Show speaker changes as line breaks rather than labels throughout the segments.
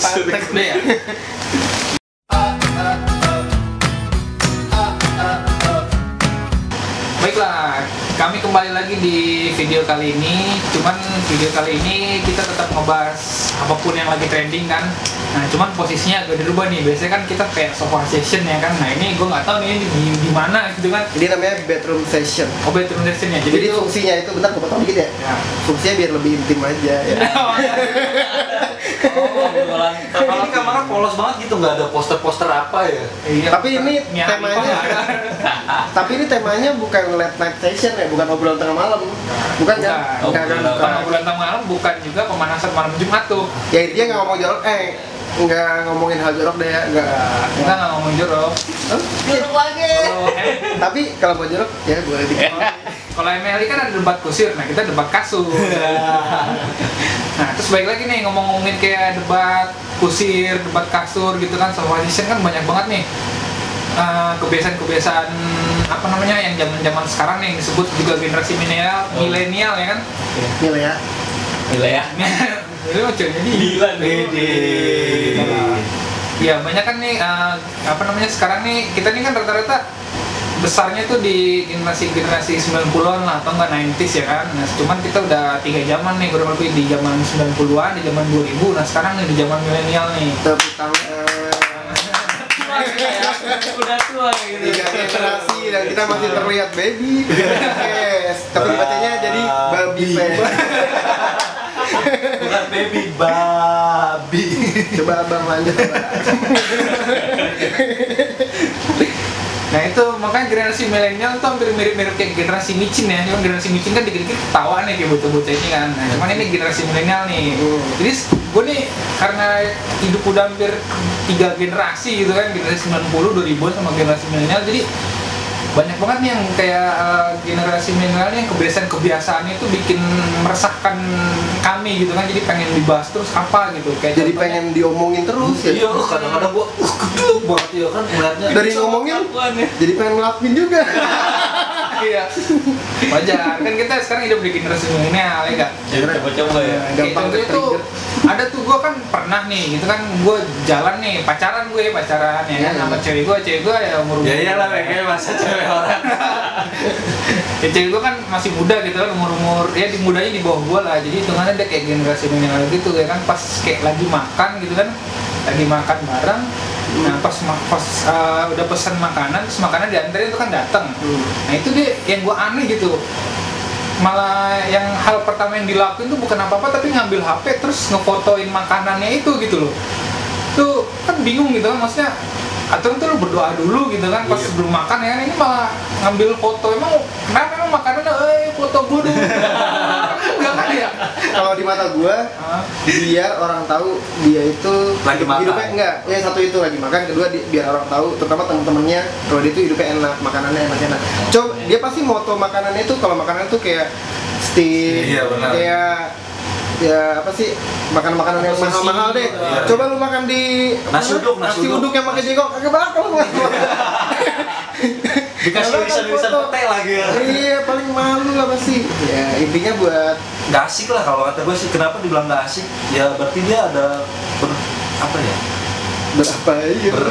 Patek deh ya. Baiklah, kami kembali lagi di video kali ini. Cuman video kali ini kita tetap ngebahas apa pun yang lagi trending kan. Nah, cuman posisinya agak dirubah nih. Biasanya kan kita kayak sofa session ya kan. Nah, ini gue nggak tahu nih di, di mana gitu kan.
Ini namanya bedroom session.
Oh, bedroom session ya. Jadi,
Jadi
itu
fungsinya itu bentar gue potong dikit ya.
ya.
Fungsinya biar lebih intim aja ya.
Oh, beneran. Tapi ini kamarnya polos banget gitu, nggak ada poster-poster apa ya?
Iya,
Tapi ini temanya-. Tapi ini temanya bukan late night session ya, bukan obrolan tengah malam. Bukan kan?
Bukan.
Bukan kan?
Bukan.
Bukan
Bukan.
bulan tengah malam, bukan juga pemanasan malam Jumat tuh.
Ya intinya nggak ngomong jorok, eh nggak ngomongin hal jorok deh ya, nggak.
Kita nggak ngomong jorok.
Jorok banget.
Kalau eh,
Tapi kalau mau jorok ya gue di
Kalau MLI kan ada debat kusir, nah kita debat kasur. nah terus baik lagi nih ngomong-ngomongin kayak debat kusir, debat kasur gitu kan, session kan banyak banget nih eh, kebiasaan-kebiasaan apa namanya yang zaman-zaman sekarang nih yang disebut juga generasi milenial,
Oh.
milenial ya kan?
Nilai ya.
Ya.
Ini macam jadi.
Gila Dede.
Ya banyak kan nih eh, apa namanya sekarang nih kita nih kan rata-rata besarnya tuh di generasi-generasi 90-an lah atau enggak 90s ya kan. Nah, cuman kita udah tiga zaman nih kurang lebih di zaman 90-an, di zaman 2000. Nah, sekarang nih di zaman milenial nih.
Tepuk tangan.
Ya. Udah tua gitu.
Tiga generasi dan kita masih terlihat baby. Yes. Tapi bacanya jadi babi.
Bukan baby, babi.
Coba abang lanjut.
Nah, itu makanya generasi milenial tuh hampir mirip-mirip kayak generasi micin ya. Cuma generasi micin kan dikit-dikit ketawa nih kayak bocah-bocah ini kan. Nah, cuman ini generasi milenial nih.
Hmm.
Jadi gue nih karena hidup udah hampir tiga generasi gitu kan, generasi 90, 2000 sama generasi milenial. Jadi banyak banget nih yang kayak eh, generasi milenial yang kebiasaan-kebiasaannya itu bikin meresahkan kami gitu kan. Jadi pengen dibahas terus apa gitu. Kayak
Jadi
contohnya-
pengen diomongin terus ya.
Iya, kadang-kadang gua uh geduk banget ya kan ngeliatnya.
Dari ngomongin jadi pengen ngelakuin juga.
Iya. Wajar. Kan kita sekarang hidup di generasi milenial ya enggak?
Ya coba-coba ya.
Gampang
tuh
ke-trigger.
ada tuh gue kan pernah nih gitu kan gue jalan nih pacaran gue pacaran ya kan
Iya.
sama cewek gue cewek gue ya umur
Ya iyalah kayak masa cewek orang.
ya cewek gue kan masih muda gitu kan umur umur ya di mudanya di bawah gue lah jadi hitungannya dia kayak generasi milenial gitu ya kan pas kayak lagi makan gitu kan lagi makan bareng nah pas pas uh, udah pesan makanan terus makanan diantarin itu kan datang
Hmm.
Nah itu dia yang gue aneh gitu. Malah yang hal pertama yang dilakuin tuh bukan apa-apa tapi ngambil HP terus ngefotoin makanannya itu gitu loh. Tuh kan bingung gitu kan maksudnya Aturan tuh lu berdoa dulu gitu kan pas
Iya.
sebelum makan ya kan ini malah ngambil foto. Emang kenapa emang makanannya? Eh foto gue dulu. Enggak kan ya
Kalau di mata gua biar orang tahu dia itu
Lagi makan.
hidupnya enggak ya satu itu lagi makan kedua di- biar orang tahu terutama temen-temennya kalau dia itu hidupnya enak makanannya enak enak coba dia pasti moto makanannya itu kalau makanan itu kayak steak
Iya, benar.
kayak ya apa sih makan makanan yang mahal-mahal deh
Iya.
coba lu makan di
Nasi uduk, nasi uduk.
uduk yang pakai jengkol kagak bakal lu
Dikasih tulisan-tulisan pete lagi ya.
iya paling malu lah pasti ya intinya buat
Gak asik lah kalau kata gue sih. Kenapa dibilang gak asik? Ya berarti dia ada ber, apa ya?
berapa ya
Ber,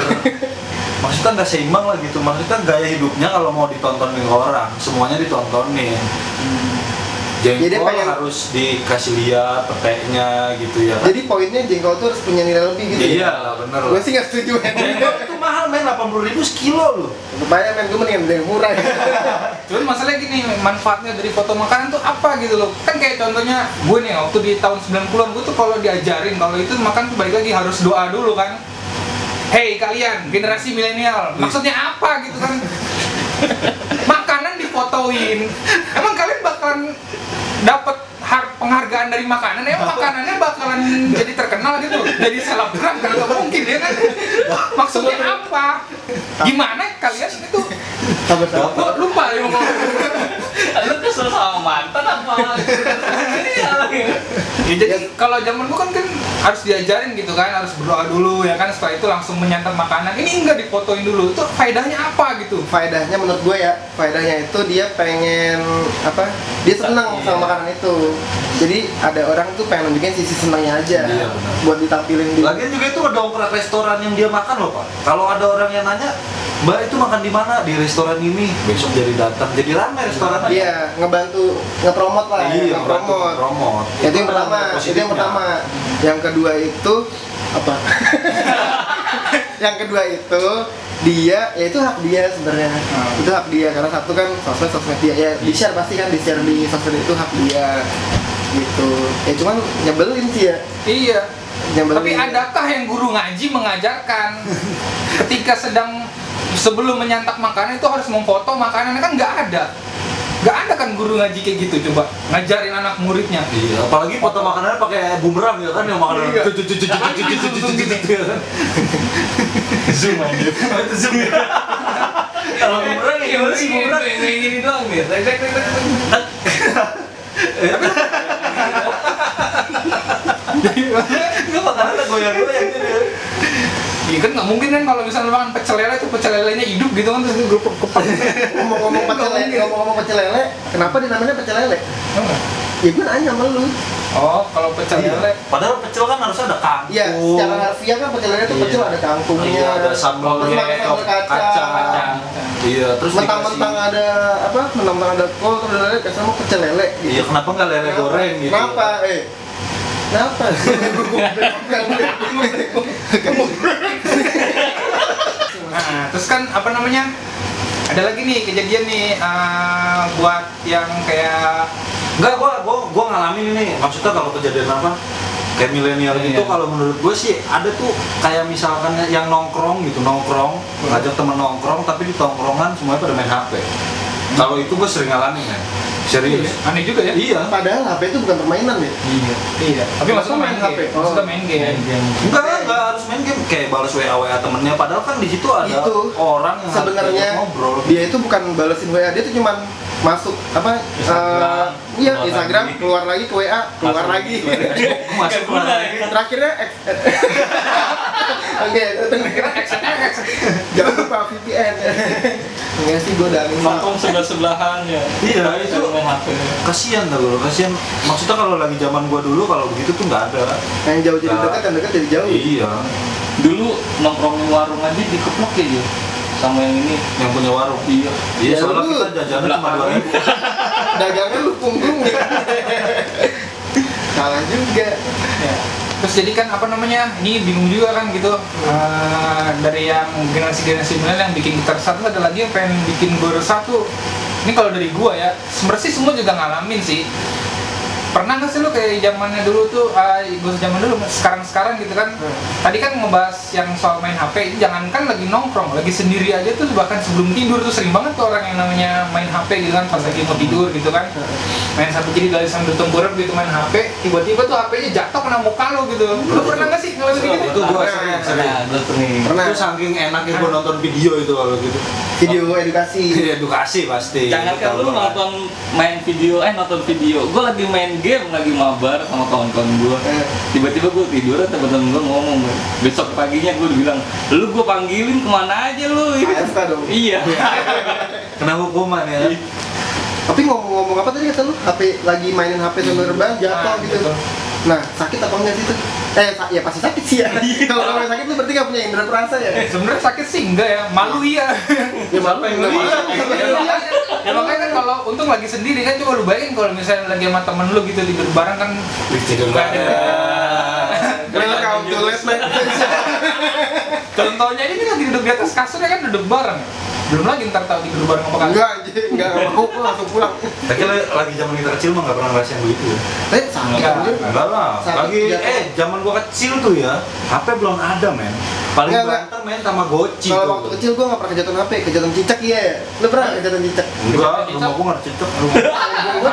maksudnya nggak seimbang lah gitu. Maksudnya gaya hidupnya kalau mau ditontonin orang, semuanya ditontonin. Jengkol
Jadi pengen-
harus dikasih lihat petenya gitu ya. kan?
jadi poinnya jengkol tuh harus punya nilai lebih gitu
Ya
ya?
iya lah bener
gue sih nggak setuju
Jengkol itu mahal men 80 ribu sekilo loh.
Kebanyakan men gue mendingan beli yang murah
Cuman masalahnya gini, manfaatnya dari foto makanan tuh apa gitu loh Kan kayak contohnya gue nih waktu di tahun 90-an gue tuh kalau diajarin kalau itu makan tuh balik lagi harus doa dulu kan Hei kalian, generasi milenial, maksudnya apa gitu kan Makanan difotoin Emang kalian bakalan dapat har- penghargaan dari makanan? Emang makanannya bakalan jadi terkenal gitu? Jadi selebgram? Kan nggak mungkin ya kan? Maksudnya apa? Gimana kalian itu
Sabar sabar
Gua lupa ya ngomong
Lu kesel sama mantan apa?
ya jadi kalau zaman gua kan kan harus diajarin gitu kan harus berdoa dulu ya kan setelah itu langsung menyantap makanan ini enggak difotoin dulu itu faedahnya apa gitu
faedahnya menurut gue ya faedahnya itu dia pengen apa dia senang
Iya.
sama makanan itu jadi ada orang tuh pengen nunjukin sisi senangnya aja
Iya, benar.
buat ditampilin di
Lagian juga itu ngedongkrak restoran yang dia makan loh pak. Kalau ada orang yang nanya, Mbak itu makan di mana? Di restoran ini. Besok jadi datang, jadi ramai restorannya.
Iya, ngebantu ngepromot lah,
Iya,
ngepromot.
promote.
Itu yang pertama, itu yang pertama. Yang kedua itu apa? yang kedua itu dia, ya itu hak dia sebenarnya.
Hmm.
Itu hak dia karena satu kan sosmed sosmed dia ya di share pasti kan di share di sosmed itu hak dia gitu. Ya cuman nyebelin sih ya.
iya
Nyebelin.
tapi adakah yang guru ngaji mengajarkan ketika sedang sebelum menyantap makanan itu harus memfoto makanan kan nggak ada nggak ada kan guru ngaji kayak gitu coba ngajarin anak muridnya
Iya, apalagi foto makanannya pakai bumerang ya kan yang makanan
Iya.
ya. Zoom aja. Itu zoom ya. Kalau bumerang ya gimana sih bumerang?
kayak gini doang tek, tek.
Itu makanannya goyang-goyang gitu. Ya.
Iya kan nggak mungkin kan kalau misalnya makan pecel lele itu pecel lelenya hidup gitu kan terus grup kepak
ngomong-ngomong pecel lele, ngomong-ngomong pecel lele, kenapa dinamanya pecel lele? Ya gue nanya sama lu.
Oh, kalau pecel
Iya.
lele
Padahal pecel kan harusnya ada kangkung.
Iya, secara harfiah kan pecel lele itu
Iya.
pecel ada kangkungnya,
Iya, ada sambal
terus pakai
kecap,
sambal kacang,
kacang.
kacang.
Iya, terus
mentang-mentang ada apa? Mentang-mentang ada kol terus lele, kasih sama pecel lele. gitu.
Iya, kenapa nggak lele
Kenapa?
goreng gitu?
Kenapa? Eh, kenapa?
Nah, terus kan apa namanya? Ada lagi nih kejadian nih eh, buat yang kayak
Enggak, gua gua gua ngalamin ini. Maksudnya kalau kejadian apa? Kayak milenial
Iya.
gitu kalau menurut gue sih ada tuh kayak misalkan yang nongkrong gitu, nongkrong, ngajak temen nongkrong tapi di tongkrongan semuanya pada main HP. Kalau itu gue sering ngalamin ya. Serius.
aneh juga ya.
Iya.
Padahal HP itu bukan permainan ya.
Iya.
Iya. Tapi maksudnya main
main
HP.
HP.
Maksudnya main game.
Enggak, enggak harus main game kayak balas WA WA temennya padahal kan di situ ada
Itu
orang yang
sebenarnya
ngobrol.
dia itu bukan balesin WA, dia tuh cuman masuk apa?
Instagram,
eh, iya Instagram,
lagi.
keluar lagi ke WA, keluar
Masuk-
lagi.
Masuk keluar lagi.
Terakhirnya ex- Oke, jangan lupa VPN. Gue uninstall.
nongkrong sebelah sebelahan ya
Iya, itu
main HP
kasihan tau lo, kasihan. Maksudnya kalau lagi zaman gua dulu kalau begitu tuh nggak ada.
Yang jauh jadi
Nah.
dekat, yang dekat jadi jauh.
Iya,
dulu nongkrong di warung aja dikeplok ya dia sama yang ini
yang punya warung.
iya
Iya,
Ya,
soalnya
lu
kita jajannya cuma dua ribu.
Dagangnya lu punggung ya. Salah juga.
Ya. Terus jadi kan apa namanya? Ini bingung juga kan gitu. Eh, dari yang generasi-generasi milenial yang bikin kita resah tuh ada lagi yang pengen bikin gue resah tuh. Ini kalau dari gua ya, sebenarnya semua juga ngalamin sih. Pernah nggak sih lu kayak zamannya dulu tuh, uh, gue zaman dulu, sekarang-sekarang gitu kan?
Hmm.
Tadi kan ngebahas yang soal main HP, jangankan lagi nongkrong, lagi sendiri aja tuh bahkan sebelum tidur tuh sering banget tuh orang yang namanya main HP gitu kan, pas lagi mau tidur gitu kan. Main sampai jadi dari sambil tengkurap gitu main HP tiba-tiba tuh HP-nya jatuh kena muka lo gitu. Lu pernah nggak sih ngalamin gitu?
Itu gua
Pernah,
sering,
nah gue
Pernah.
Itu saking enaknya gua nonton video itu kalau gitu.
video edukasi.
Edukasi pasti.
jangan kan lu nonton main video eh nonton video. Gue lagi main game lagi mabar sama kawan-kawan gue
Eh.
tiba-tiba gue tidur teman-teman gue ngomong besok paginya gue bilang lu gue panggilin ke mana aja lu
AFK dong.
iya
Kena hukuman ya.
Tapi ngomong-ngomong apa tadi kata lu? HP lagi mainin HP sambil rebahan jatuh
Nah,
gitu. Nah, sakit apa enggak sih itu? Eh, sa- ya pasti sakit sih ya. Kalau kalau sakit lu berarti gak punya indera perasa ya?
Eh, sebenarnya sakit sih enggak ya malu iya
Ya malu enggak
malu?
malu.
Ya, makanya, ya makanya kan kalau untung lagi sendiri kan coba lu bayangin kalau misalnya lagi sama temen lu gitu tidur bareng kan
Tidur
ada.
Welcome to Night
contohnya ini lagi duduk di atas kasur ya kan duduk bareng belum lagi ntar tahu tidur bareng apa kagak
Enggak enggak mau gua langsung pulang.
Tapi lagi zaman kita kecil mah nggak pernah ngerasain begitu ya.
Tapi sakit
Enggak.
lah, lagi eh zaman gua kecil tuh ya, HP belum ada men. Paling
Enggak, enggak.
banter main sama Goci
Kalau waktu kecil gua enggak pernah kejatuhan HP, kejatuhan cicak iya. ya? Lu pernah nggak kejatuhan cicak?
Enggak, rumah gua nggak ada cicak.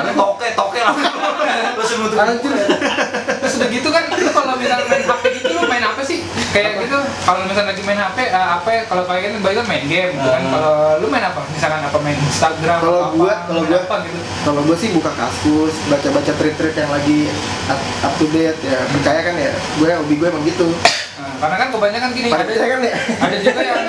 Ada toke, toke lah. Lu semua tuh.
Anjir.
Udah gitu kan lu kalau misalnya main HP gitu lu main apa sih kayak gitu kalau misalnya lagi main HP eh, apa ya kalau kalian kan kan main game gitu kan
Ah.
kalau lu main apa misalkan apa main Instagram
Kalau gua-
apa,
kalau gua-
apa gitu
Kalau gue sih buka kaskus, baca-baca tweet-tweet yang lagi up, up to date ya. Percaya kan ya? Gue hobi gue emang gitu.
Nah, karena kan kebanyakan gini
Pada
ada
kan ya?
ada juga yang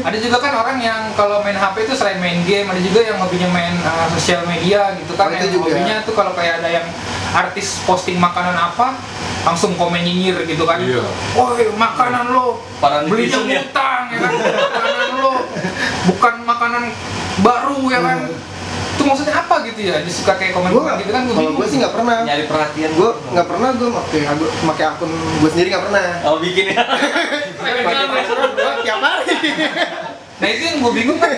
ada juga kan orang yang kalau main HP itu selain main game ada juga yang hobinya main uh, sosial media gitu kan
Oh, itu
yang
juga.
hobinya tuh kalau kayak ada yang artis posting makanan apa langsung komen nyinyir gitu kan
Iya.
woi makanan lo
Para
belinya
ya.
ngutang ya kan makanan lo bukan makanan baru ya kan itu maksudnya apa gitu ya dia suka kayak komen
Gue
komen gitu kan gue
kalau
bingung
gue sih nggak pernah.
nyari perhatian
Gue nggak pernah gue pakai pakai akun gue sendiri nggak pernah.
oh bikin ya
Pakai gue tiap hari.
Nah itu yang gue bingung kan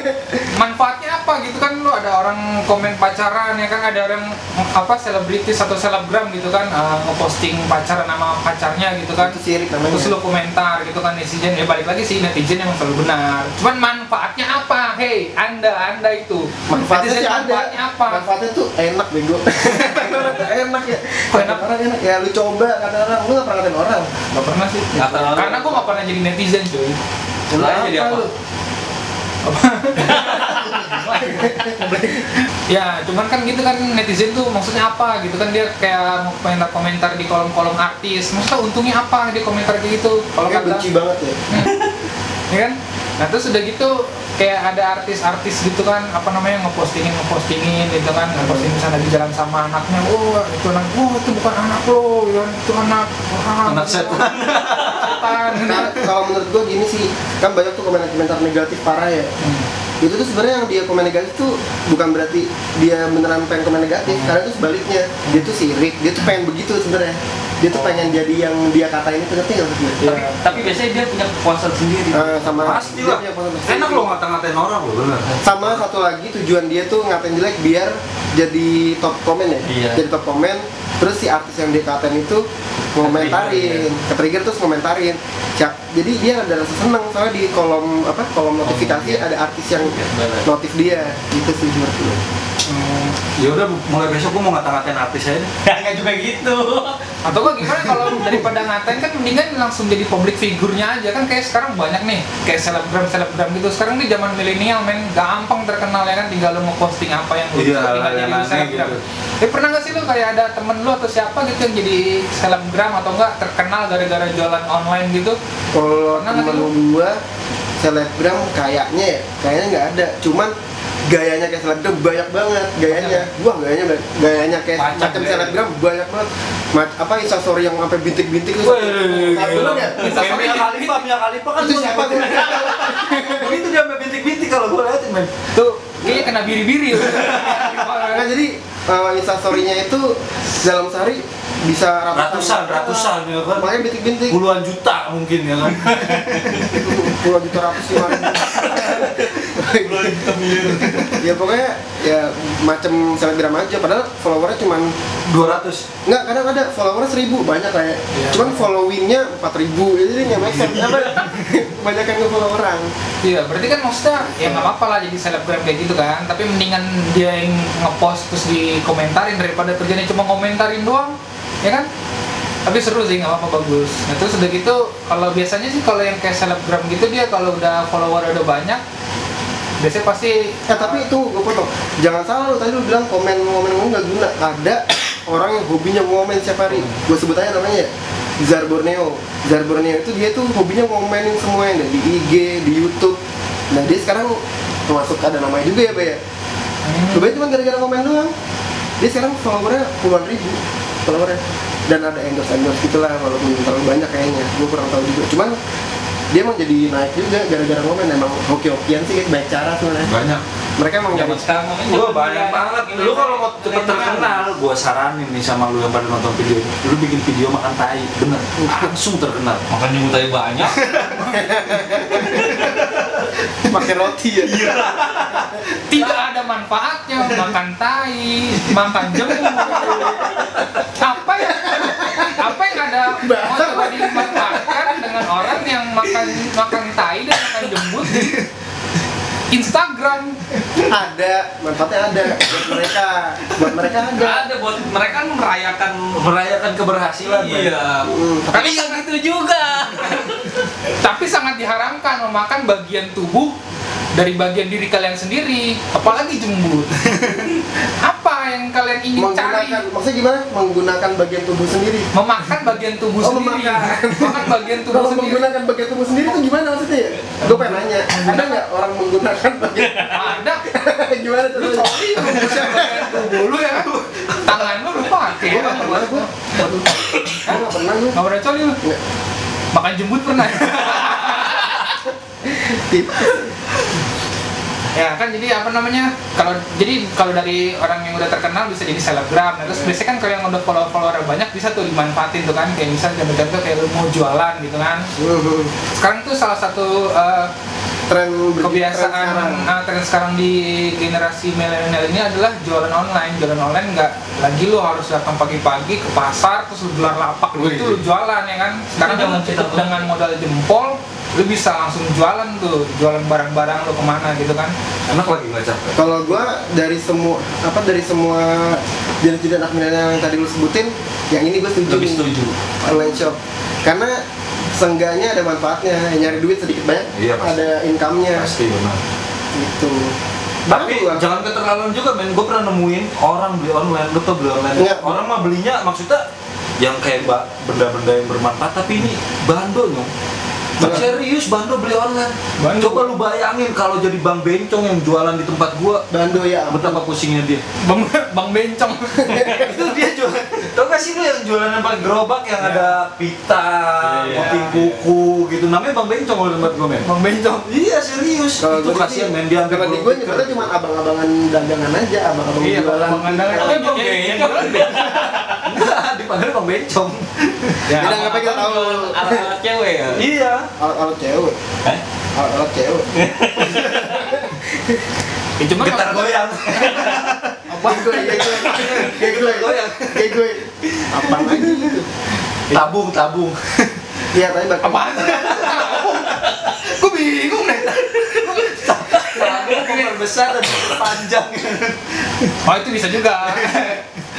manfaatnya apa gitu kan lu ada orang komen pacaran ya kan ada orang apa selebritis atau selebgram gitu kan eh, ngeposting pacaran sama pacarnya gitu kan
Itu sirik namanya.
terus lu komentar gitu kan netizen ya balik lagi sih netizen emang selalu benar cuman manfaatnya apa hei anda anda itu
Manfaatnya
Netizen
sih ada.
manfaatnya apa
Manfaatnya tuh enak bego. enak ya.
Kok enak?
Orang enak. Ya lu coba kadang-kadang lu nggak pernah ngatain orang.
Gak pernah sih
orang-
karena gue gak pernah jadi netizen cuy
Mulai jadi apa?
lu?
Ya, cuman kan gitu kan netizen tuh maksudnya apa gitu kan dia kayak mau komentar-komentar di kolom-kolom artis. Maksudnya untungnya apa dia komentar kayak gitu? Kalau kata
benci banget ya.
ya kan? Nah, terus udah gitu kayak ada artis-artis gitu kan apa namanya ngepostingin ngepostingin gitu kan ngeposting misalnya lagi jalan sama anaknya wah itu anak wah itu bukan anak lo ya kan? itu anak wah,
Anak setan.
setan gitu
Nah, kalau menurut gue gini sih, kan banyak tuh komentar-komentar negatif parah ya.
Hmm.
Itu tuh sebenarnya yang dia komen negatif tuh bukan berarti dia beneran pengen komen negatif,
Hmm.
karena itu sebaliknya. Dia tuh sirik, dia tuh pengen begitu sebenarnya. Dia tuh pengen jadi yang dia katain itu ngerti nggak sih?
Iya.
tapi, tapi biasanya dia punya kepuasan sendiri
Eh, sama
Pasti
dia
lah. Enak lo ngata-ngatain orang lo bener.
sama satu lagi tujuan dia tuh ngatain jelek biar jadi top komen ya
Iya.
jadi top komen terus si artis yang dia katain itu ngomentarin ke-trigger terus ngomentarin. Cak- jadi dia ada rasa seneng soalnya di kolom apa kolom notifikasi ada artis yang notif dia. Gitu sih menurut gue.
Hmm.
Ya udah mulai besok gua mau ngata-ngatain artis aja. deh.
nggak juga gitu
atau gak gimana kalau daripada ngatain kan mendingan langsung jadi public figurnya aja. Kan kayak sekarang banyak nih kayak selebgram selebgram gitu. Sekarang di zaman milenial men gampang terkenal ya kan tinggal lu mau posting apa yang lu
Iya,
tinggal jadi selebgram.
gitu.
eh pernah gak sih lu kayak ada temen lu atau siapa gitu yang jadi selebgram atau enggak terkenal gara-gara jualan online gitu?
Kalau temen gua selebgram kayaknya ya kayaknya nggak ada. Cuman gayanya kayak selebgram banyak banget gayanya. Wah gayanya gayanya kayak
Macam
macam
gaya.
selebgram banyak banget. Ma- apa instastory yang sampai bintik-bintik itu. Belum ya?
Kayak Mia Khalifa, Mia Khalifa kan
itu siapa? tuh
Begitu dia sampai bintik-bintik kalau gua liatin men.
tuh. Kayaknya kena biri-biri
nah jadi uh, instastorynya itu dalam sehari bisa
Ratusan, ratusan ya kan.
makanya bintik-bintik.
Puluhan juta mungkin ya kan.
puluhan juta ratus lima ya pokoknya ya macam selebgram aja padahal followernya cuman
200.
Nggak, kadang ada followernya seribu banyak kayak
Iya.
cuman followingnya empat ribu jadi nggak make sense apa banyak yang nge-follow orang
Iya, berarti kan maksudnya ya nggak apa-apa lah jadi selebgram kayak gitu kan. Tapi mendingan dia yang ngepost terus dikomentarin daripada kerjanya cuma komentarin doang, ya kan? Tapi seru sih, nggak apa-apa bagus. Nah terus udah gitu, kalau biasanya sih kalau yang kayak selebgram gitu dia kalau udah follower udah banyak, biasanya pasti
eh tapi itu gue potong. Jangan salah lu tadi lu bilang komen komen ngomong nggak guna. Ada orang yang hobinya ngomen setiap hari. Gue sebut aja namanya ya, Zar Borneo. Zar Borneo itu dia tuh hobinya ngomenin semua yang ada di IG di YouTube. Nah dia sekarang termasuk ada namanya juga ya Bay ya?
Hmm,
Sebenarnya cuma gara-gara komen doang. Dia sekarang followernya puluhan ribu followernya. Dan ada endorse endorse gitulah walaupun terlalu banyak kayaknya. Gue kurang tahu juga. Cuman dia emang jadi naik juga gara-gara komen emang hoki-hokian sih baik cara sebenarnya.
Banyak.
Mereka emang nyari
sekarang zaman
banyak banget. Lu kalau mau cepet terkenal, gua saranin nih sama lu yang pada nonton video ini. Lu bikin video makan tai, bener. Langsung terkenal.
makanya mutai banyak
pakai roti ya.
tidak ada manfaatnya makan tai, makan jenguk. Apa ya? Apa yang ada dengan orang yang makan makan tai dan makan jembut di Instagram?
ada manfaatnya ada buat mereka buat mereka ada
ada buat mereka kan merayakan
merayakan keberhasilan
iya
Hmm,
tapi nggak gitu juga
Tapi sangat diharamkan memakan bagian tubuh dari bagian diri kalian sendiri, apalagi jembut. Kalian ingin cari?
menggunakan maksudnya gimana menggunakan bagian tubuh sendiri
Memakan bagian tubuh
Oh,
sendiri.
memakan.
Makan bagian tubuh
kalau
sendiri.
menggunakan bagian tubuh sendiri itu gimana maksudnya ya gue pengen nanya ada nggak orang menggunakan bagian
Ada.
gimana
Lu
contohnya
coli lu bagian tubuh lu ya. Tangan lu lu pakai.
gue nggak pernah gue nggak pernah gue
Nggak pernah coli lu. Makan jembut pernah.
Tip.
Ya kan jadi apa namanya kalau jadi kalau dari orang yang udah terkenal bisa jadi selebgram nah, terus biasanya kan kalau yang udah follow follower banyak bisa tuh dimanfaatin tuh kan kayak misalnya contoh-contoh kayak lu mau jualan gitu kan sekarang tuh salah satu eh,
tren
kebiasaan
tren sekarang.
ah, tren sekarang di generasi milenial ini adalah jualan online jualan online nggak lagi lu harus datang pagi-pagi ke pasar terus lu gelar lapak
Wih.
itu lu jualan ya kan sekarang
zaman
dengan,
kita tuh.
dengan modal jempol lu bisa langsung jualan tuh jualan barang-barang lu ke mana gitu kan
enak lagi nggak capek
Kalau gua dari semua apa dari semua jenis-jenis anak milenial yang tadi lu sebutin, yang ini gue setuju.
lebih setuju
Online shop. Karena seenggaknya ada manfaatnya, nyari duit sedikit banyak,
Iya, pasti.
ada income-nya
pasti benar
gitu.
tapi
lah.
jangan keterlaluan juga men gue pernah nemuin orang beli online tau beli online
Enggak.
orang mah belinya maksudnya yang kayak ba- benda-benda yang bermanfaat tapi ini bando nyong. Serius bando beli online.
Bando.
coba lu bayangin kalau jadi bang bencong yang jualan di tempat gua.
Bando ya.
betapa pusingnya dia.
Bang bang bencong.
Itu dia jual. Tau gak sih lu yang jualan pakai gerobak yang
Iya.
ada pita
Iya.
kopi kuku gitu. Namanya bang bencong kalau di tempat gua men.
Bang bencong.
Iya serius.
Kalau
itu
gua
kasihan
sih,
men. Dia
kalau di gue nyebutnya cuma abang-abangan dagangan aja, abang-abang
iya
jualan.
bang dagangan. Bang
Bang
bencong
dipanggil bang bencong
ya
Beda nggak kita tahu.
alat cewek ya
iya
Alat-alat cewek,
Eh?
alat-alat cewek.
ya, cuma
getar goyang
Apa gue? Kayak gue, kayak gue,
Goyang.
kayak gue. Apa lagi
tabung tabung
Iya, tapi bakal.
apaan gue bingung deh
tabung besar dan panjang
Oh itu bisa juga.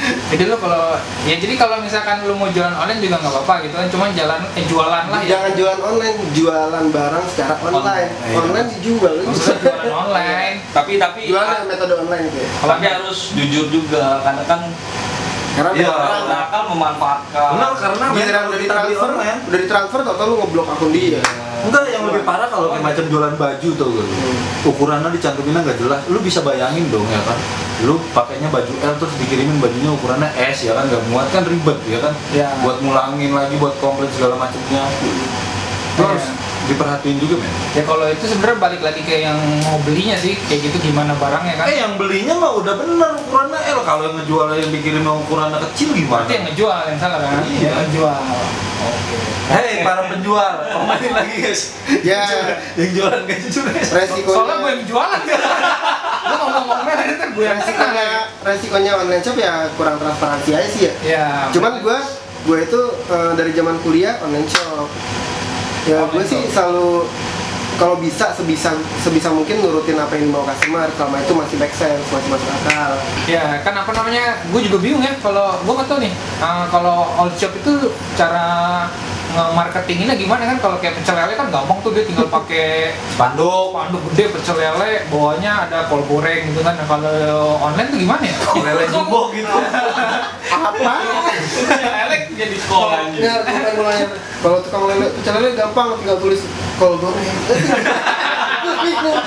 jadi lu kalau ya jadi kalau misalkan lu mau jualan online juga nggak apa-apa gitu kan, cuman jalan eh jualan lah ya.
Jangan jualan online, jualan barang secara online.
Online.
Online dijual
jualan online.
tapi tapi
Jualan metode online gitu.
tapi harus jujur juga karena kan
Karena banyak orang
orang kan memanfaatkan
benar karena
giliran udah ditransfer,
online
udah ditransfer tau lu ngeblok akun dia.
Enggak, yang lebih parah kalau kayak macam jualan baju tuh gitu. Ukurannya dicantuminnya nggak jelas. Lu bisa bayangin dong ya kan. Lu pakainya baju L terus dikirimin bajunya ukurannya S ya kan nggak muat kan ribet ya kan.
Ya.
Buat ngulangin lagi buat komplit segala macamnya. Lu
Iya.
Diperhatiin juga men.
Ya kalau itu sebenarnya balik lagi ke yang mau belinya sih, kayak gitu gimana barangnya kan.
Eh yang belinya mah udah bener ukurannya L. Kalau yang ngejual yang dikirim yang ukurannya kecil gimana?
Berarti yang ngejual yang salah kan?
Iya.
Yang ngejual. Oke.
Hei para penjual, komenin lagi guys.
Ya.
yang jualan gak jujur guys.
Resikonya
Soalnya gue yang jualan gue ngomong-ngomongnya dari ntar gue yang kena
resikonya, resikonya online shop ya kurang transparansi aja sih ya.
Ya.
Cuman gue gue itu eh, dari zaman kuliah online shop. Ya gue sih selalu kalau bisa sebisa sebisa mungkin nurutin apa yang dimau customer selama itu masih make sense masih masuk akal
Ya kan apa namanya, gue juga bingung ya kalau gue nggak tahu nih, uh, kalau old shop itu cara nge-marketinginnya gimana kan kalau kayak pecel lele kan gampang tuh dia tinggal pakai
Spanduk.
spanduk gede pecel lele, bawahnya ada kol goreng gitu kan. Nah, kalau online tuh gimana ya?
Lele jumbo gitu.
apa
lele jadi kol
bukan mulanya kalau tukang lele pecel lele gampang tinggal tulis kol goreng Bingung.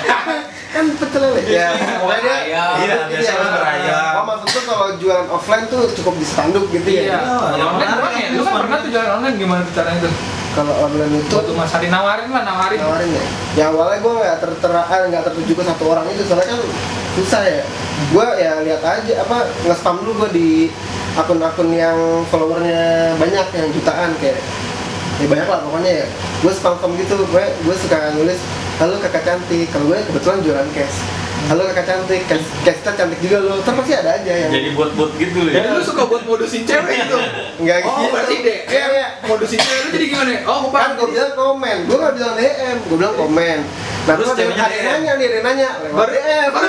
kan pecel lele ya pokoknya dia
Ayam.
Iya, biasanya kan berayam.
oh maksud tuh kalau jualan offline tuh cukup di spanduk gitu
Iya,
ya
kalau online gimana ya? Lu kan pernah tuh jualan online gimana caranya tuh?
Kalau online itu
Waktu Mas Hari nawarin lah, nawarin.
nawarin ya? Ya awalnya gue nggak tertera ah, nggak tertuju ke satu orang itu soalnya kan susah ya. Gue ya lihat aja apa nge-spam dulu gue di akun-akun yang followernya banyak yang jutaan kayak. Ya banyak lah pokoknya ya. Gue spam spam gitu gue gue suka nulis halo kakak cantik. Kalau gue kebetulan jualan cash halo kakak cantik. Cashnya cantik juga lo terus pasti ada aja yang
jadi buat-buat gitu
Jadi
ya
lu suka buat modusin cewek gitu?
nggak
Oh,
gitu.
berarti deh.
iya iya.
Modusin cewek lu jadi gimana? Oh, gue
kan gue bilang komen. Gue nggak bilang DM gue bilang komen. Nah
Terus
ada yang nanya nih ada yang nanya
Baru
DM
baru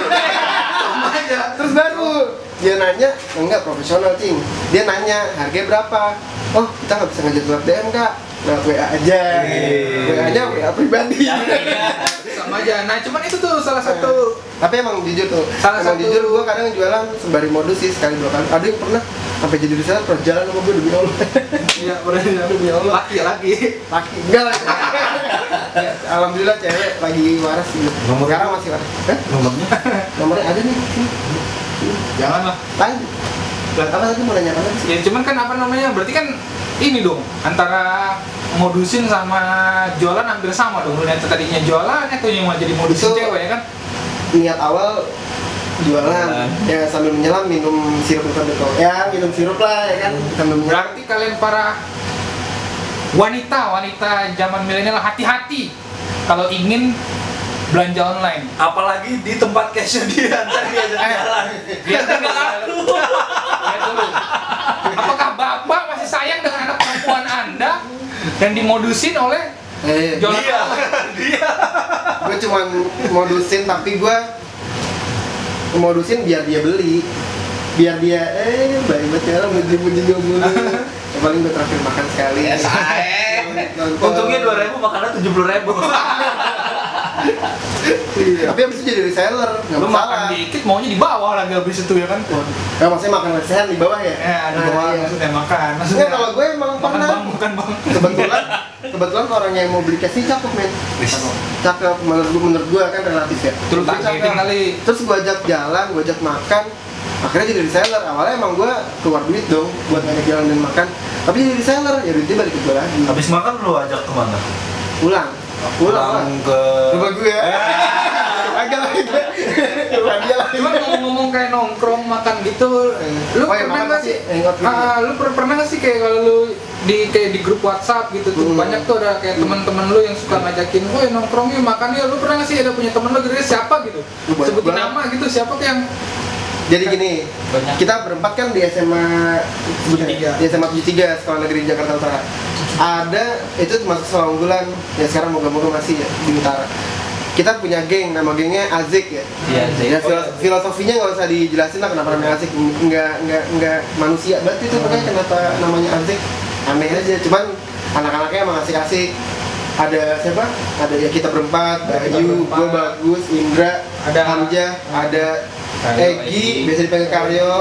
aja.
terus baru. Dia nanya enggak profesional cing. Dia nanya harganya berapa? Oh kita nggak bisa ngajak lewat DM kak lewat WA aja
Iya.
WA nya WA pribadi.
Sama aja. Nah cuman itu tuh salah satu
tapi emang jujur tuh.
Salah
emang
satu-
jujur gua kadang jualan sembari modus sih sekali dua kali. Ada yang pernah sampai jadi reseller pernah jalan sama gue demi Allah.
Ya udah
demi Allah.
Laki laki?
Laki. Enggak lah Ya, alhamdulillah cewek lagi waras gitu
Nomor-
sekarang masih waras?
Nomornya?
nomornya ada nih. Sini.
jangan lah
apa tadi mau nanya apa sih
ya cuman kan apa namanya berarti kan ini dong antara modusin sama jualan hampir sama dong lihat tadinya jualan atau yang mau jadi modusin
Itu-
cewek ya kan
niat awal jualan
Jualan.
ya sambil menyelam minum sirup itu ya minum sirup lah ya kan sambil menyelam
berarti kalian para wanita wanita zaman milenial hati-hati kalau ingin belanja online
Apalagi di tempat cashnya dia ntar dia
Eh,
jalan.
Kan nggak laku. Apakah bapak masih sayang dengan anak perempuan anda yang dimodusin oleh
eh,
jualan
Dia, dia.
gue cuman modusin tapi gue modusin biar dia beli biar dia eh baik banget ya muji-muji gue mulu Ya, paling gue terakhir makan sekali
Ya.
Untungnya dua ribu, makannya tujuh puluh ribu.
Iya, tapi abis itu jadi reseller nggak
lu makan dikit maunya di bawah lagi habis itu ya kan?
Ya maksudnya makan reseller di bawah ya?
Eh ada
Nah,
bawah
iya.
maksudnya makan
Nggak,
maksudnya
kalau gue emang
makan
pernah.
bang makan bang.
Kebetulan kebetulan orang yang mau beli cash ini cakep men. Cakep menurut gue menurut gue kan relatif ya.
Terus
cakep.
kali.
Terus gue ajak jalan gue ajak makan akhirnya jadi reseller. Awalnya emang gue keluar duit dong buat ngajak jalan dan makan. Tapi jadi reseller ya duitnya balik ke gue lagi.
Habis makan lu ajak ke mana?
pulang pulang lah
ke
rumah gue agak lagi rumah dia lagi
Cuma ngomong-ngomong kayak nongkrong makan gitu, lu
Oh, iya,
pernah nggak sih?
ya?
Ah, lu per- pernah nggak sih kayak kalau lu di kayak di grup WhatsApp gitu tuh
Hmm.
banyak tuh ada kayak teman-teman lu yang suka ngajakin, "Woi nongkrong yuk makan yuk." Lu pernah nggak sih ada punya temen lu gitu siapa gitu?
Lu
Sebutin nama gitu siapa tuh yang
jadi gini kita berempat kan di SMA
73.
di SMA 73 sekolah negeri Jakarta Utara. Ada itu termasuk sekolah unggulan. Ya sekarang moga-moga masih ya di utara. Kita punya geng nama gengnya Azik ya.
Iya, Azik.
ya filo- filosofinya nggak usah dijelasin lah kenapa namanya Azik. Nggak nggak nggak manusia. Banget itu makanya kenapa namanya Azik aneh aja. Cuman anak-anaknya emang asik-asik. Ada siapa? Ada ya kita berempat, Bayu, gue Bagus, Indra,
Ada-
Hamzah, ada Egi,
Egi.
biasa dipanggil Karyo,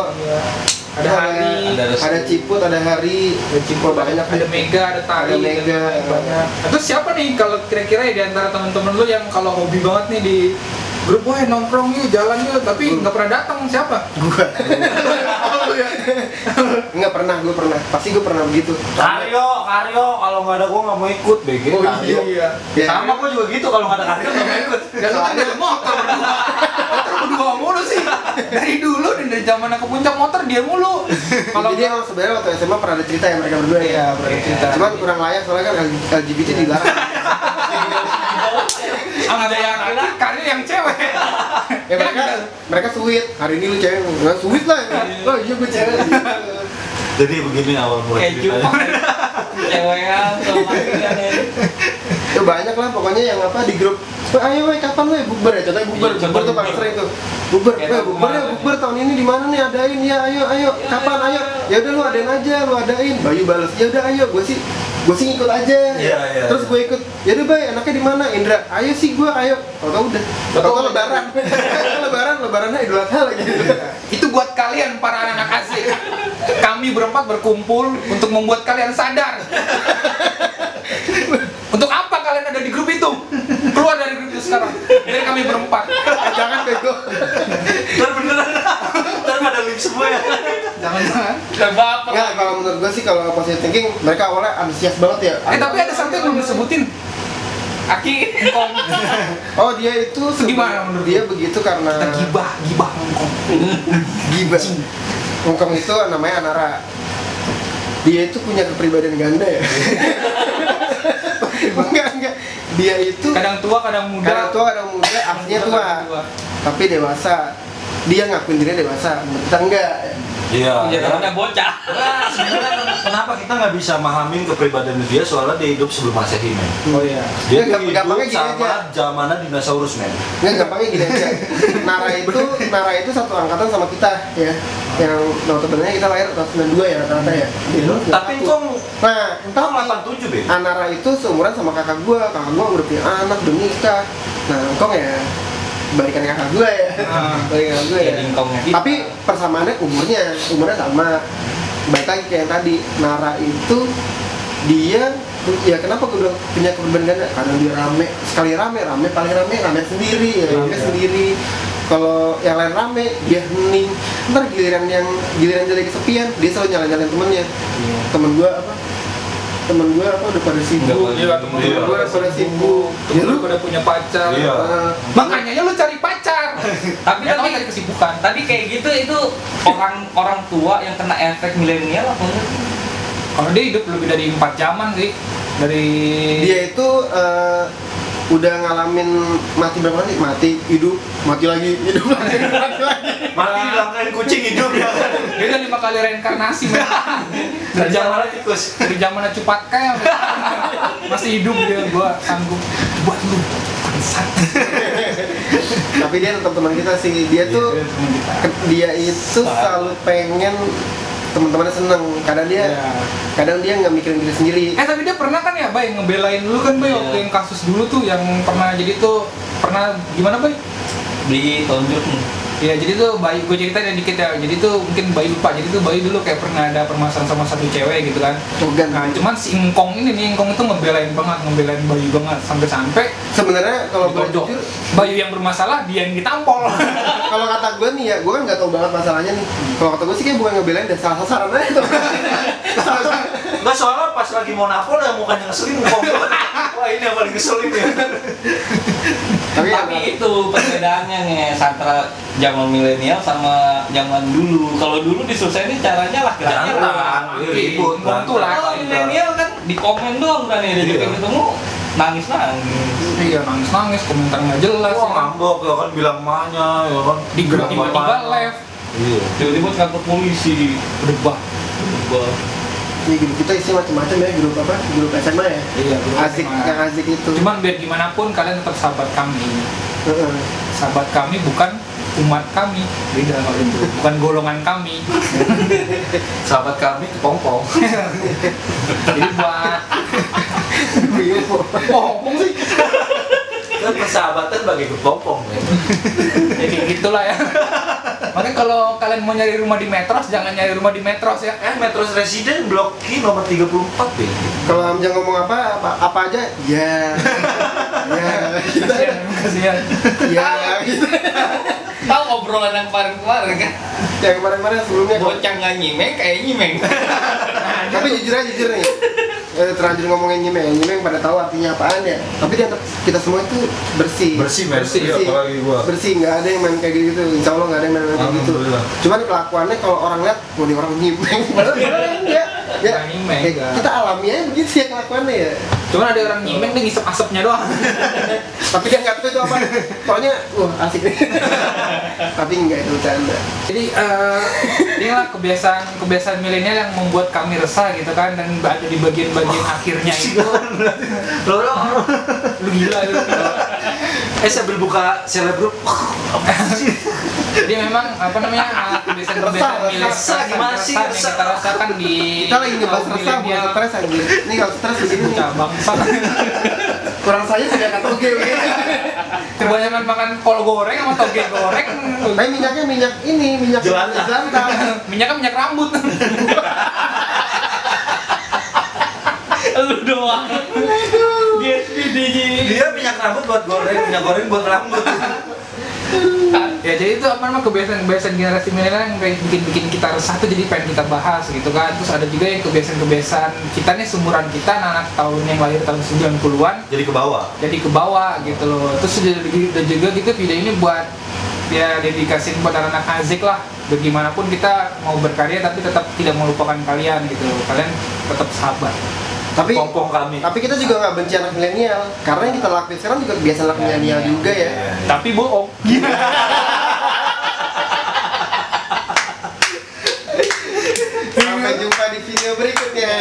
ada Hari,
ada
ada, ada Ciput, ada Hari,
ada Cimpo,
banyak
ada Mega, ada Tari,
Ada Mega.
banyak. Terus siapa nih kalau kira-kira ya di antara teman-teman lu yang kalau hobi banget nih di grup, wah nongkrong yuk, jalan yuk, tapi nggak pernah datang siapa?
Gua nggak pernah, gue pernah, pasti gue pernah begitu.
Karyo, Karyo, kalau nggak ada gua nggak mau ikut, BG.
Oh iya.
Ya.
Sama gua juga gitu, kalau nggak ada Karyo nggak mau ikut.
Ya lu kan dari motor berdua. Mulu sih. Dari dulu dari zaman ke puncak motor dia mulu. Kalau
Jadi emang sebenarnya waktu SMA pernah ada cerita ya mereka berdua ya.
Iya, pernah ada cerita.
Cuman kurang layak soalnya kan LGBT dilarang.
ada yang laki, karya yang cewek.
ya mereka mereka sweet. Hari ini lu cewek, nggak sweet lah. Ya. Oh iya gue cewek.
Jadi begini awal mulai
Keju. kalian ya.
Ya banyak lah pokoknya yang apa di grup. "Weh, ayo weh kapan weh bukber ya? Contohnya bukber,
Iya,
bukber tuh paling sering tuh. Bukber,
tahun
bukber ya bukber tahun ini di mana nih? Adain ya ayo ayo. Kapan ayo? Ya udah lu adain aja lu adain. Bayu balas ya udah ayo. Gue sih gue sih ngikut aja.
Iya, iya,
terus
iya.
gue ikut. Ya udah bay enaknya di mana? Indra ayo sih gue ayo. Tau tau udah. Tau tau lebaran. lebaran lebarannya idul adha lagi.
Itu buat kalian para anak asik. Kami berempat berkumpul untuk membuat kalian sadar. Untuk apa kalian ada di grup itu? Keluar dari grup itu sekarang. Dari kami berempat.
jangan bego
Ntar beneran, ntar pada lip semua ya.
Jangan-jangan.
Udah baper.
Nggak, kalau menurut gue sih kalau positive thinking mereka awalnya antusias banget ya
Eh tapi ada satu yang belum disebutin. Aki,
oh dia itu
Gimana menurut
dia begitu karena
Kita gibah, gibah Ngkong.
Gibah. Hongkong itu namanya Anara. Dia itu punya kepribadian ganda ya. enggak. Dia itu
Kadang tua, kadang muda.
kadang tua kadang muda, aslinya tua.
Tua.
Tapi dewasa. Dia ngakuin dirinya dewasa, kita enggak.
Iya.
Jalannya bocah.
Nah, sebenarnya ken- kenapa kita nggak bisa mahamin kepribadian dia soalnya dia hidup sebelum masehi men.
oh iya
Dia
Ya, gamp- gampangnya
hidup
gini
sama
aja.
zamannya dinosaurus men.
Nggak gampangnya gini aja. Nara itu Nara itu satu angkatan sama kita ya. Yang notabene kita lahir tahun 92 ya rata-rata ya. Dulu
Tapi
91.
kok
Nah,
entah
tapi
87 deh.
Anara itu seumuran sama kakak gua, kakak gua udah punya anak, udah nikah. Nah, engkong ya balikan kakak gua ya.
Ah.
balikan kakak gua ya.
Jadi kita.
Tapi persamaannya umurnya, umurnya sama. Baik lagi kayak yang tadi, Nara itu dia ya kenapa gue bilang punya keberbedaan ganda? Karena dia rame, sekali rame, rame paling rame, rame sendiri, ya rame
Iya.
sendiri. Kalau yang lain rame, dia hening. Ntar giliran yang giliran lagi kesepian, dia selalu nyalain-nyalain temennya. Temen gua apa? Temen gua apa udah pada sibuk.
Udah
iya temen
Iya.
gue udah pada sibuk temen
Ya,
lu pada punya pacar
Iya.
Eh,
makanya ya lu cari pacar
Tapi
Nggak tahu
tapi
cari kesibukan
Tadi kayak gitu itu orang orang tua yang kena efek milenial apa enggak?
kalau dia hidup lebih dari empat zaman sih dari
dia itu eh, udah ngalamin mati berapa kali? Mati, hidup, mati lagi, hidup lagi, mati lagi.
Mati dilangkain kucing hidup ya.
dia udah lima kali reinkarnasi dari zaman
tikus.
dari zaman Cupatka ya masih hidup dia gua sanggup buat lu bangsat
Tapi dia tetap teman kita sih. Dia tuh
kita.
ke- dia itu selalu pengen teman-temannya seneng. Kadang dia
Iya.
kadang dia nggak mikirin diri sendiri.
Eh tapi dia pernah kan ya Bay ngebelain lu kan Bay
Iya.
waktu yang kasus dulu tuh yang pernah jadi tuh pernah gimana Bay?
Ditonjok nih.
Ya jadi tuh Bayu, gue ceritain ya dikit ya Jadi tuh mungkin Bayu lupa, jadi tuh Bayu dulu kayak pernah ada permasalahan sama satu cewek gitu kan
Togan.
Nah cuman si Ingkong ini nih, Ingkong itu ngebelain banget, ngebelain Bayu banget Sampai-sampai
Sebenarnya kalau boleh
ditonjok.
jujur,
Bayu yang bermasalah, dia yang ditampol
kalau kata gue nih ya, gue kan nggak tahu banget masalahnya nih. Kalau kata gue sih kayak bukan ngebelain dan salah sasaran aja tuh.
Enggak soalnya pas lagi mau napol yang mukanya ngeselin ngomong. Wah ini yang paling ngeselin ya.
Tapi, ya,
Tapi itu perbedaannya nih antara zaman milenial sama zaman dulu. Kalau dulu diselesaikan caranya laki-laki
Jantan, ribut.
Ingkong tuh lah
Kalau milenial kan di komen doang kan ya, jadi
Iya.
ketemu nangis nangis.
Iya nangis-nangis, komentar nggak jelas
Wah
ya.
ngambok ya kan bilang mahnya ya kan.
Di grup tiba-tiba live
Iya.
Tiba-tiba ke kantor polisi.
Berubah
Berubah.
ya grup kita isi macam-macam ya grup apa? Grup SMA ya.
Iya, grup
Asik,
SMA.
yang asik itu.
Cuman biar gimana pun kalian tetap sahabat kami
Heeh.
Sahabat kami bukan umat kami Beda kalau itu, bukan golongan kami
Sahabat kami kepompong.
Jadi buat. Pompong sih
kan persahabatan bagi kepompong ya.
Ya kayak gitulah ya Makanya kalau kalian mau nyari rumah di Metros Jangan nyari rumah di Metros ya
Eh Metros Resident Blok G nomor 34 deh.
Kalau Amjang ngomong apa, apa, apa aja, ya, ya,
Kasihan, kasihan
ya, gitu.
Tahu obrolan yang kemarin-kemarin kan?
Yang kemarin-kemarin sebelumnya.
Bocah nggak nyimeng kayak nyimeng.
Tapi jujur aja jujur nih. Eh, terlanjur ngomongin nyimeng, nyimeng pada tahu artinya apaan ya. Tapi di antara kita semua itu bersih.
Bersih,
bersih,
Iya, apalagi gua.
bersih, nggak ada yang main kayak gitu. Insya Allah nggak ada yang main kayak gitu. Cuman kelakuannya kalau orang lihat, mau di orang nyimeng, padahal padahal enggak. Ya,
nyimeng,
ya, kita alami aja begitu ya kelakuannya ya.
Cuman ada orang nyimeng dia ngisep asapnya doang
Tapi dia nggak tahu itu apa. Soalnya, wah asik nih. Tapi enggak itu bercanda.
Jadi eh inilah kebiasaan kebiasaan milenial yang membuat kami resah gitu kan dan ada di bagian-bagian akhirnya itu
Lo lo
lu gila gitu.
Eh sambil buka selebgram?
Jadi memang apa namanya eh, kebiasaan-kebiasaan
Resah,
milenial
resah, gimana sih,
yang
resah?
kita rasakan di
Kita lagi ngebahas resah bukan stres anjir. Ini kalau stres.
Bocah bangsa
Kurang saya sudah kata oke oke.
kebanyakan makan kol goreng sama toge goreng
Tapi minyaknya minyak ini, minyak
jelantah.
minyaknya minyak rambut
Lu doang.
Rambut buat goreng, minyak goreng buat rambut.
ya jadi itu apa namanya kebiasaan-kebiasaan generasi milenial yang kayak bikin-bikin kita resah tuh jadi pengen kita bahas gitu kan. Terus ada juga yang kebiasaan-kebiasaan kita nih seumuran kita anak-anak tahun yang lahir tahun 90-an
Jadi ke bawah.
jadi ke bawah gitu loh. Terus udah juga gitu video ini buat ya dedikasiin buat anak-anak azik lah. Bagaimanapun kita mau berkarya tapi tetap tidak melupakan kalian gitu kalian tetap sabar
tapi
pompong kami.
tapi kita juga nggak benci anak milenial. Karena yang kita lakuin sekarang juga biasa anak iya, milenial iya, juga ya.
Iya, tapi bohong.
Sampai jumpa di video berikutnya.